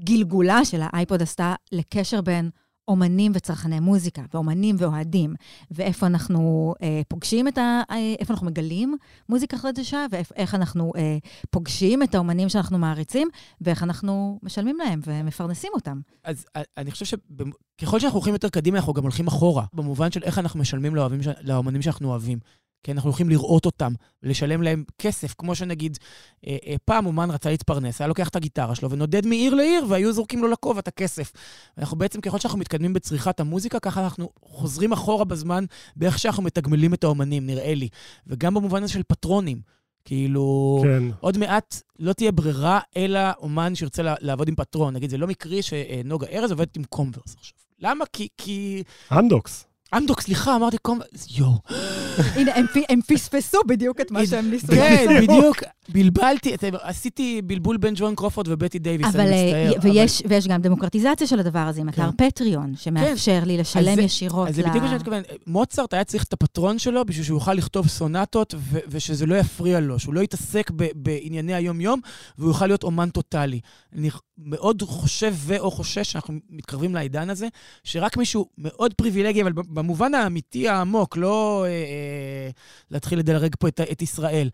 הגלגולה של האייפוד עשתה לקשר בין אומנים וצרכני מוזיקה, ואומנים ואוהדים, ואיפה אנחנו אה, פוגשים את ה... אה, איפה אנחנו מגלים מוזיקה חדשה, ואיך אנחנו אה, פוגשים את האומנים שאנחנו מעריצים, ואיך אנחנו משלמים להם ומפרנסים אותם. אז אה, אני חושב שככל שאנחנו הולכים יותר קדימה, אנחנו גם הולכים אחורה, במובן של איך אנחנו משלמים לאומנים שאנחנו אוהבים. כי אנחנו יכולים לראות אותם, ולשלם להם כסף, כמו שנגיד, אה, אה, פעם אומן רצה להתפרנס, היה לוקח את הגיטרה שלו ונודד מעיר לעיר, והיו זורקים לו לכובע את הכסף. אנחנו בעצם, ככל שאנחנו מתקדמים בצריכת המוזיקה, ככה אנחנו חוזרים אחורה בזמן באיך שאנחנו מתגמלים את האומנים, נראה לי. וגם במובן הזה של פטרונים. כאילו, כן. עוד מעט לא תהיה ברירה, אלא אומן שירצה לעבוד עם פטרון. נגיד, זה לא מקרי שנוגה ארז עובדת עם קומברס עכשיו. למה? כי... כי... אמדוקס. אמדוקס, סליחה, אמרתי קומברס, יואו. הנה, הם פספסו בדיוק את מה שהם ניסו. כן, בדיוק, בלבלתי, עשיתי בלבול בין ג'ון קרופורד ובטי דייוויס, אבל, אני אה, מצטער. ויש, ויש גם דמוקרטיזציה של הדבר הזה, עם אתר כן. פטריון, שמאפשר לי לשלם ישירות אז זה בדיוק מה שאני מתכוון. מוצרט היה צריך את הפטרון שלו בשביל שהוא יוכל לכתוב סונטות ו- ושזה לא יפריע לו, שהוא לא יתעסק ב- בענייני היום-יום והוא יוכל להיות אומן טוטאלי. מאוד חושב ו/או חושש שאנחנו מתקרבים לעידן הזה, שרק מישהו מאוד פריבילגי, אבל במובן האמיתי העמוק, לא אה, אה, להתחיל לדלרג פה את, את ישראל,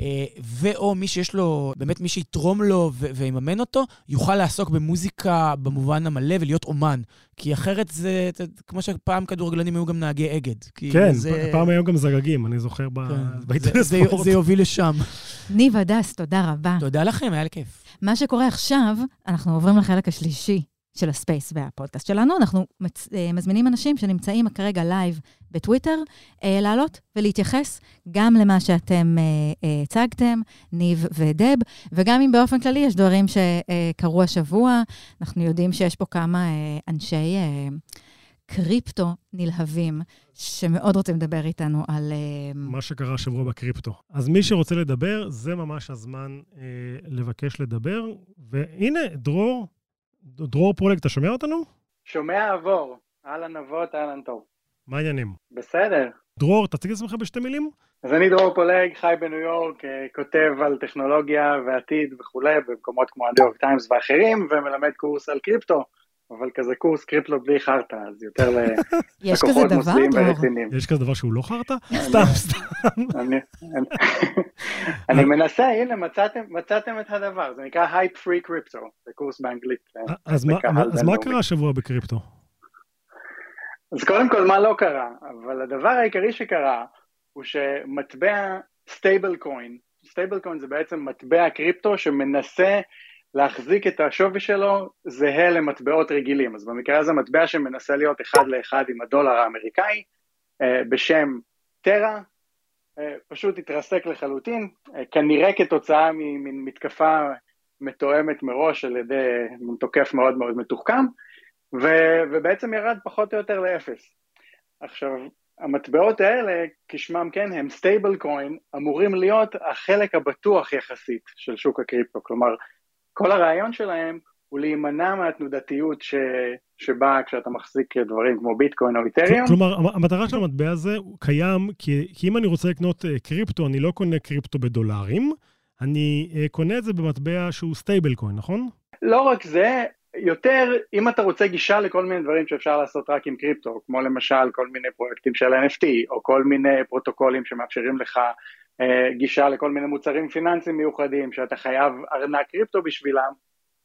אה, ו/או מי שיש לו, באמת מי שיתרום לו ו- ויממן אותו, יוכל לעסוק במוזיקה במובן המלא ולהיות אומן. כי אחרת זה, זה כמו שפעם כדורגלנים היו גם נהגי אגד. כן, זה, פעם היו גם זגגים, אני זוכר כן. בעיתון זה, זה, הספורט. זה יוביל לשם. ניב הדס, תודה רבה. תודה לכם, היה לי כיף. מה שקורה עכשיו, אנחנו עוברים לחלק השלישי של ה space והפודקאסט שלנו. אנחנו מצ... אה, מזמינים אנשים שנמצאים כרגע לייב בטוויטר, אה, לעלות ולהתייחס גם למה שאתם אה, הצגתם, ניב ודב, וגם אם באופן כללי יש דברים שקרו השבוע. אנחנו יודעים שיש פה כמה אנשי קריפטו נלהבים, שמאוד רוצים לדבר איתנו על... אה, מה שקרה השבוע בקריפטו. אז מי שרוצה לדבר, זה ממש הזמן אה, לבקש לדבר. והנה, דרור, דרור פולג, אתה שומע אותנו? שומע עבור, אהלן נבות, אהלן טוב. מה העניינים? בסדר. דרור, תציג את עצמך בשתי מילים. אז אני דרור פולג, חי בניו יורק, אה, כותב על טכנולוגיה ועתיד וכולי, במקומות כמו הניו יורק טיימס ואחרים, ומלמד קורס על קריפטו, אבל כזה קורס קריפטו בלי חרטא, אז יותר דבר, מוסדיים דרור? ורציניים. יש כזה דבר שהוא לא חרטא? סתם, סתם. אני- אני מנסה, הנה, מצאתם- מצאתם את הדבר, זה נקרא Hype Free Crypto, זה קורס באנגלית. אה, אז מה-. קרה השבוע בקריפטו? אז קודם כל, מה לא קרה? אבל הדבר העיקרי שקרה הוא שמטבע stablecoin, stablecoin זה בעצם מטבע קריפטו שמנסה להחזיק את השווי שלו זהה למטבעות רגילים. אז במקרה הזה מטבע שמנסה להיות אחד לאחד עם הדולר האמריקאי, אה, בשם טרה, אה, פשוט התרסק לחלוטין, אה, כנראה כתוצאה ממין מתקפה מתואמת מראש על ידי תוקף מאוד מאוד מתוחכם. ו- ובעצם ירד פחות או יותר לאפס. עכשיו, המטבעות האלה, כשמם כן, הם stablecoin, אמורים להיות החלק הבטוח יחסית של שוק הקריפטו. כלומר, כל הרעיון שלהם הוא להימנע מהתנודתיות ש... שבאה כשאתה מחזיק דברים כמו ביטקוין או איתריום. כלומר, המ- המטרה של המטבע הזה קיים, כי, כי אם אני רוצה לקנות אה, קריפטו, אני לא קונה קריפטו בדולרים, אני אה, קונה את זה במטבע שהוא stablecoin, נכון? לא רק זה, יותר אם אתה רוצה גישה לכל מיני דברים שאפשר לעשות רק עם קריפטו, כמו למשל כל מיני פרויקטים של NFT, או כל מיני פרוטוקולים שמאפשרים לך גישה לכל מיני מוצרים פיננסיים מיוחדים, שאתה חייב ארנק קריפטו בשבילם,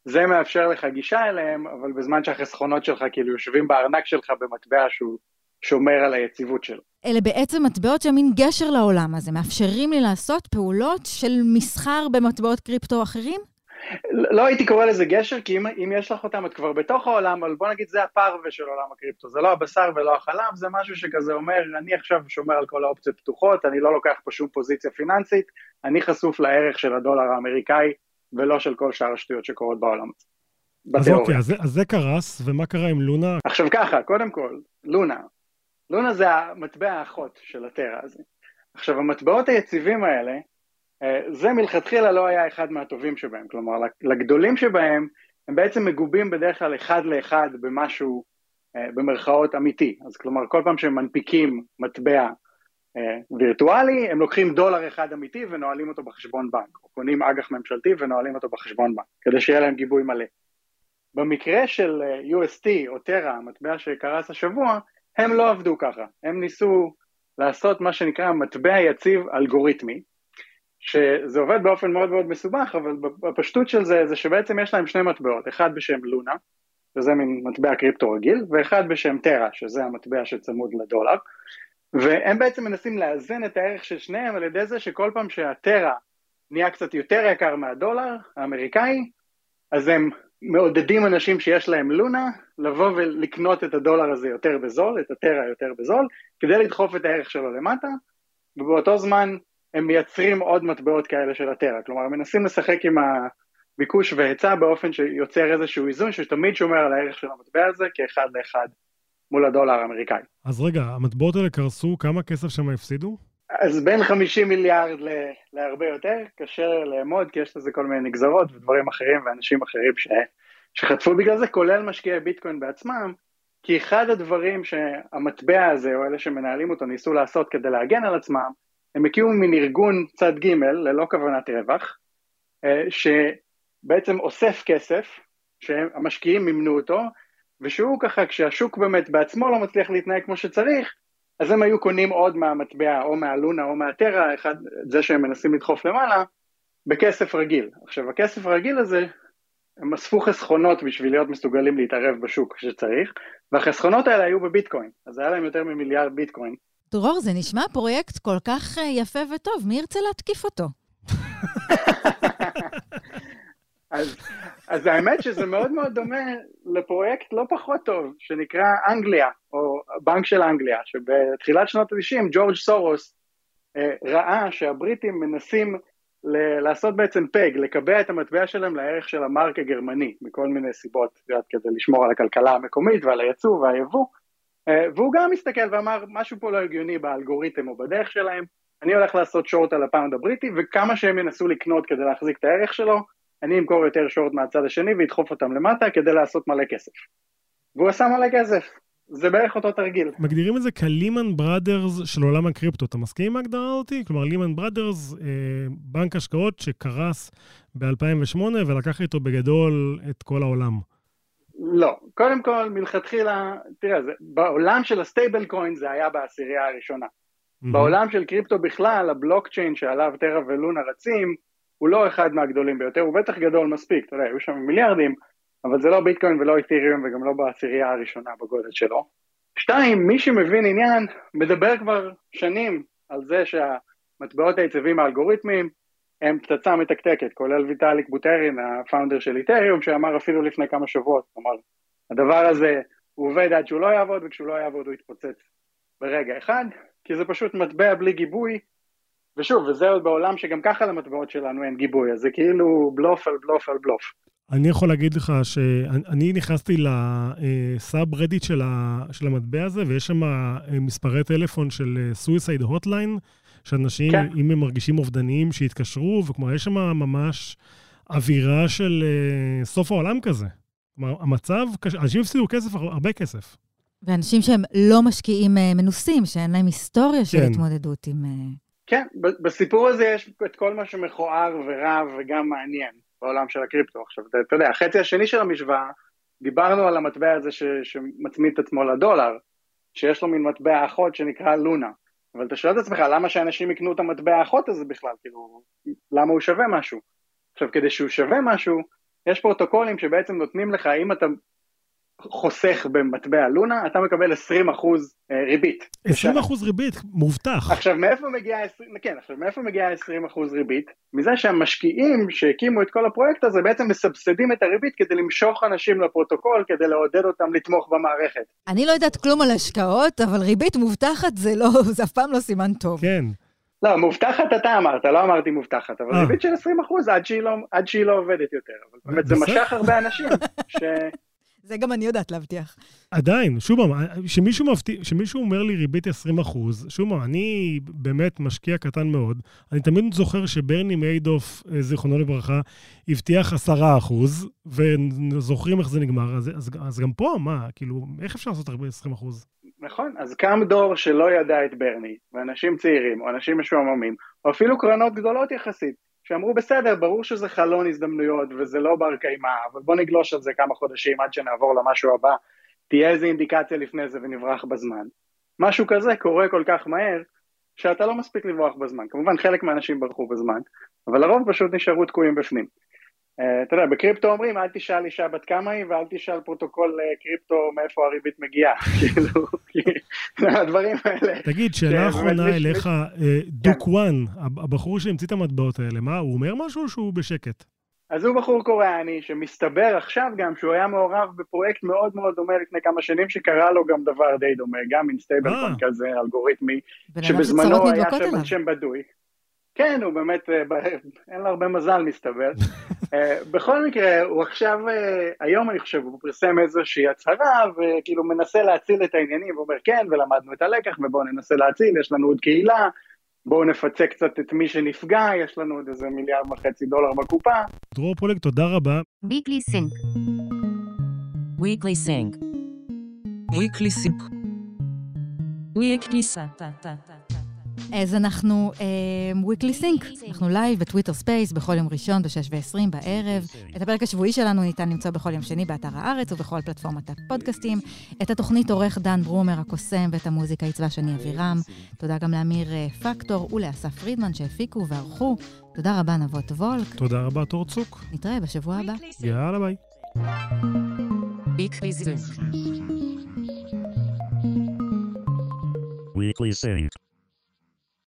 זה מאפשר לך גישה אליהם, אבל בזמן שהחסכונות שלך כאילו יושבים בארנק שלך במטבע שהוא שומר על היציבות שלו. אלה בעצם מטבעות שהם מין גשר לעולם הזה, מאפשרים לי לעשות פעולות של מסחר במטבעות קריפטו אחרים? לא הייתי קורא לזה גשר, כי אם, אם יש לך אותם את כבר בתוך העולם, אבל בוא נגיד זה הפרווה של עולם הקריפטו, זה לא הבשר ולא החלב, זה משהו שכזה אומר, אני עכשיו שומר על כל האופציות פתוחות, אני לא לוקח פה שום פוזיציה פיננסית, אני חשוף לערך של הדולר האמריקאי, ולא של כל שאר השטויות שקורות בעולם הזה. אז בתיאוריה. אוקיי, אז, זה- אז זה קרס, ומה קרה עם לונה? עכשיו ככה, קודם כל, לונה. לונה זה המטבע האחות של הטרה הזה. עכשיו, המטבעות היציבים האלה, זה מלכתחילה לא היה אחד מהטובים שבהם. כלומר, לגדולים שבהם, הם בעצם מגובים בדרך כלל אחד לאחד במשהו, אה, במרכאות אמיתי. אז כלומר, כל פעם שהם מנפיקים מטבע אה, וירטואלי, הם לוקחים דולר אחד אמיתי ונועלים אותו בחשבון בנק, או קונים אג"ח ממשלתי ונועלים אותו בחשבון בנק, כדי שיהיה להם גיבוי מלא. במקרה של אה, UST או טרה, המטבע שקרס השבוע, הם לא עבדו ככה, הם ניסו לעשות מה שנקרא מטבע יציב אלגוריתמי, שזה עובד באופן מאוד מאוד מסובך, אבל בפשטות של זה, זה שבעצם יש להם שני מטבעות, אחד בשם לונה, שזה מין מטבע קריפטו רגיל, ואחד בשם טרה, שזה המטבע שצמוד לדולר, והם בעצם מנסים לאזן את הערך של שניהם על ידי זה שכל פעם שהטרה נהיה קצת יותר יקר מהדולר האמריקאי, אז הם מעודדים אנשים שיש להם לונה לבוא ולקנות את הדולר הזה יותר בזול, את הטרה יותר בזול, כדי לדחוף את הערך שלו למטה, ובאותו זמן הם מייצרים עוד מטבעות כאלה של הטרה. כלומר, הם מנסים לשחק עם הביקוש והיצע באופן שיוצר איזשהו איזון שתמיד שומר על הערך של המטבע הזה כאחד לאחד מול הדולר האמריקאי. אז רגע, המטבעות האלה קרסו, כמה כסף שם הפסידו? אז בין 50 מיליארד ל- להרבה יותר, קשה לאמוד, כי יש לזה כל מיני נגזרות ודברים אחרים ואנשים אחרים ש- שחטפו בגלל זה, כולל משקיעי ביטקוין בעצמם, כי אחד הדברים שהמטבע הזה, או אלה שמנהלים אותו, ניסו לעשות כדי להגן על עצמם, הם הקימו מין ארגון צד ג' ללא כוונת רווח, אה, שבעצם אוסף כסף, שהמשקיעים מימנו אותו, ושהוא ככה, כשהשוק באמת בעצמו לא מצליח להתנהג כמו שצריך, אז הם היו קונים עוד מהמטבע, או מהלונה או מהטרה, אחד, זה שהם מנסים לדחוף למעלה, בכסף רגיל. עכשיו, הכסף הרגיל הזה, הם אספו חסכונות בשביל להיות מסוגלים להתערב בשוק כשצריך, והחסכונות האלה היו בביטקוין, אז היה להם יותר ממיליארד ביטקוין. דרור, זה נשמע פרויקט כל כך אה, יפה וטוב, מי ירצה להתקיף אותו? אז, אז האמת שזה מאוד מאוד דומה לפרויקט לא פחות טוב, שנקרא אנגליה, או בנק של אנגליה, שבתחילת שנות ה-90 ג'ורג' סורוס אה, ראה שהבריטים מנסים ל- לעשות בעצם פג, לקבע את המטבע שלהם לערך של המרק הגרמני, מכל מיני סיבות, כדי לשמור על הכלכלה המקומית ועל היצוא והיבוא, והוא גם הסתכל ואמר, משהו פה לא הגיוני באלגוריתם או בדרך שלהם, אני הולך לעשות שורט על הפאונד הבריטי, וכמה שהם ינסו לקנות כדי להחזיק את הערך שלו, אני אמכור יותר short מהצד השני ואדחוף אותם למטה כדי לעשות מלא כסף. והוא עשה מלא כסף. זה בערך אותו תרגיל. מגדירים את זה כלימן בראדרס של עולם הקריפטו. אתה מסכים עם ההגדרה הזאתי? כלומר, לימן בראדרס, אה, בנק השקעות שקרס ב-2008 ולקח איתו בגדול את כל העולם. לא. קודם כל, מלכתחילה, תראה, זה, בעולם של ה stablecoin זה היה בעשירייה הראשונה. בעולם של קריפטו בכלל, הבלוקצ'יין שעליו טרה ולונה רצים, הוא לא אחד מהגדולים ביותר, הוא בטח גדול מספיק, אתה יודע, היו שם מיליארדים, אבל זה לא ביטקוין ולא אית'ריום וגם לא בעשירייה הראשונה בגודל שלו. שתיים, מי שמבין עניין, מדבר כבר שנים על זה שהמטבעות היציבים האלגוריתמיים הם פצצה מתקתקת, כולל ויטאליק בוטרין, הפאונדר של אית'ריום, שאמר אפילו לפני כמה שבועות, כלומר, הדבר הזה, הוא עובד עד שהוא לא יעבוד, וכשהוא לא יעבוד הוא יתפוצץ ברגע אחד, כי זה פשוט מטבע בלי גיבוי, ושוב, וזה עוד בעולם שגם ככה למטבעות שלנו אין גיבוי, אז זה כאילו בלוף על בלוף על בלוף. אני יכול להגיד לך שאני נכנסתי ל subreddit של, המטבע הזה, ויש שם אה, מספרי טלפון של suicide hotline, שאנשים, כן. אם הם מרגישים אובדניים, שיתקשרו, וכלומר, יש שם ממש אווירה של אה, סוף העולם כזה. כלומר, המצב, אנשים הפסידו כסף, הרבה כסף. ואנשים שהם לא משקיעים uh, מנוסים, שאין להם היסטוריה של כן. התמודדות עם... Uh... כן, בסיפור הזה יש את כל מה שמכוער ורע וגם מעניין בעולם של הקריפטו. עכשיו, אתה, אתה יודע, החצי השני של המשוואה, דיברנו על המטבע הזה ש, שמצמיד את עצמו לדולר, שיש לו מין מטבע אחות שנקרא לונה. אבל אתה שואל את עצמך, למה שאנשים יקנו את המטבע האחות הזה בכלל? כאילו, למה הוא שווה משהו? עכשיו, כדי שהוא שווה משהו, יש פרוטוקולים שבעצם נותנים לך, אם אתה חוסך במטבע לונה, אתה מקבל 20 אחוז אה, ריבית. 20 אחוז ריבית, מובטח. עכשיו, מאיפה מגיעה 20, כן, עכשיו, מאיפה מגיעה 20 אחוז ריבית? מזה שהמשקיעים שהקימו את כל הפרויקט הזה בעצם מסבסדים את הריבית כדי למשוך אנשים לפרוטוקול, כדי לעודד אותם לתמוך במערכת. אני לא יודעת כלום על השקעות, אבל ריבית מובטחת זה לא, זה אף פעם לא סימן טוב. כן. לא, מובטחת אתה אמרת, לא אמרתי מובטחת, אבל ריבית של 20 אחוז עד, לא, עד שהיא לא עובדת יותר. אבל באמת זה משך הרבה אנשים ש... זה גם אני יודעת להבטיח. עדיין, שוב פעם, שמישהו, מבטיח, שמישהו אומר לי ריבית 20 אחוז, שוב פעם, אני באמת משקיע קטן מאוד. אני תמיד זוכר שברני מיידוף, אה, זיכרונו לברכה, הבטיח 10 אחוז, וזוכרים איך זה נגמר. אז, אז, אז גם פה, מה, כאילו, איך אפשר לעשות הרבה 20 אחוז? נכון, אז קם דור שלא ידע את ברני, ואנשים צעירים, או אנשים משועממים, או אפילו קרנות גדולות יחסית, שאמרו בסדר, ברור שזה חלון הזדמנויות וזה לא בר קיימא, אבל בוא נגלוש על זה כמה חודשים עד שנעבור למשהו הבא, תהיה איזה אינדיקציה לפני זה ונברח בזמן. משהו כזה קורה כל כך מהר, שאתה לא מספיק לברוח בזמן. כמובן חלק מהאנשים ברחו בזמן, אבל לרוב פשוט נשארו תקועים בפנים. אה, אתה יודע, בקריפטו אומרים, אל תשאל אישה בת כמה היא, ואל תשאל פרוטוקול אה, קריפטו מאיפה הריבית מגיעה. כאילו, הדברים האלה. תגיד, שאלה אחרונה אליך, אה, דו קוון, הב- הבחור שהמציא את המטבעות האלה, מה, הוא אומר משהו או שהוא בשקט? אז הוא בחור קוריאני שמסתבר עכשיו גם שהוא היה מעורב בפרויקט מאוד מאוד דומה לפני כמה שנים שקרה לו גם דבר די דומה, גם מין stable אה. coin כזה אלגוריתמי, שבזמנו היה. שם בדוי. כן, הוא באמת, אה, אין לו הרבה מזל מסתבר. אה, בכל מקרה, הוא עכשיו, אה, היום אני חושב, הוא פרסם איזושהי הצהרה וכאילו מנסה להציל את העניינים, ואומר כן, ולמדנו את הלקח ובואו ננסה להציל, יש לנו עוד קהילה, בואו נפצה קצת את מי שנפגע, יש לנו עוד איזה מיליארד וחצי דולר בקופה. דרור פולג, תודה רבה. Weekly Sync. Weekly Sync. weekly sync, Weekly Sync. אז אנחנו Weekly Sync, אנחנו לייב בטוויטר ספייס בכל יום ראשון ב-6 ו-20 בערב. את הפרק השבועי שלנו ניתן למצוא בכל יום שני באתר הארץ ובכל פלטפורמת הפודקאסטים. את התוכנית עורך דן ברומר הקוסם ואת המוזיקה עיצבה שני אבירם. תודה גם לאמיר אה, פקטור ולאסף פרידמן שהפיקו וערכו. תודה רבה נבות וולק. תודה רבה, תור צוק. נתראה בשבוע הבא. יאללה, ביי. Weekly Sync. Weekly Sync.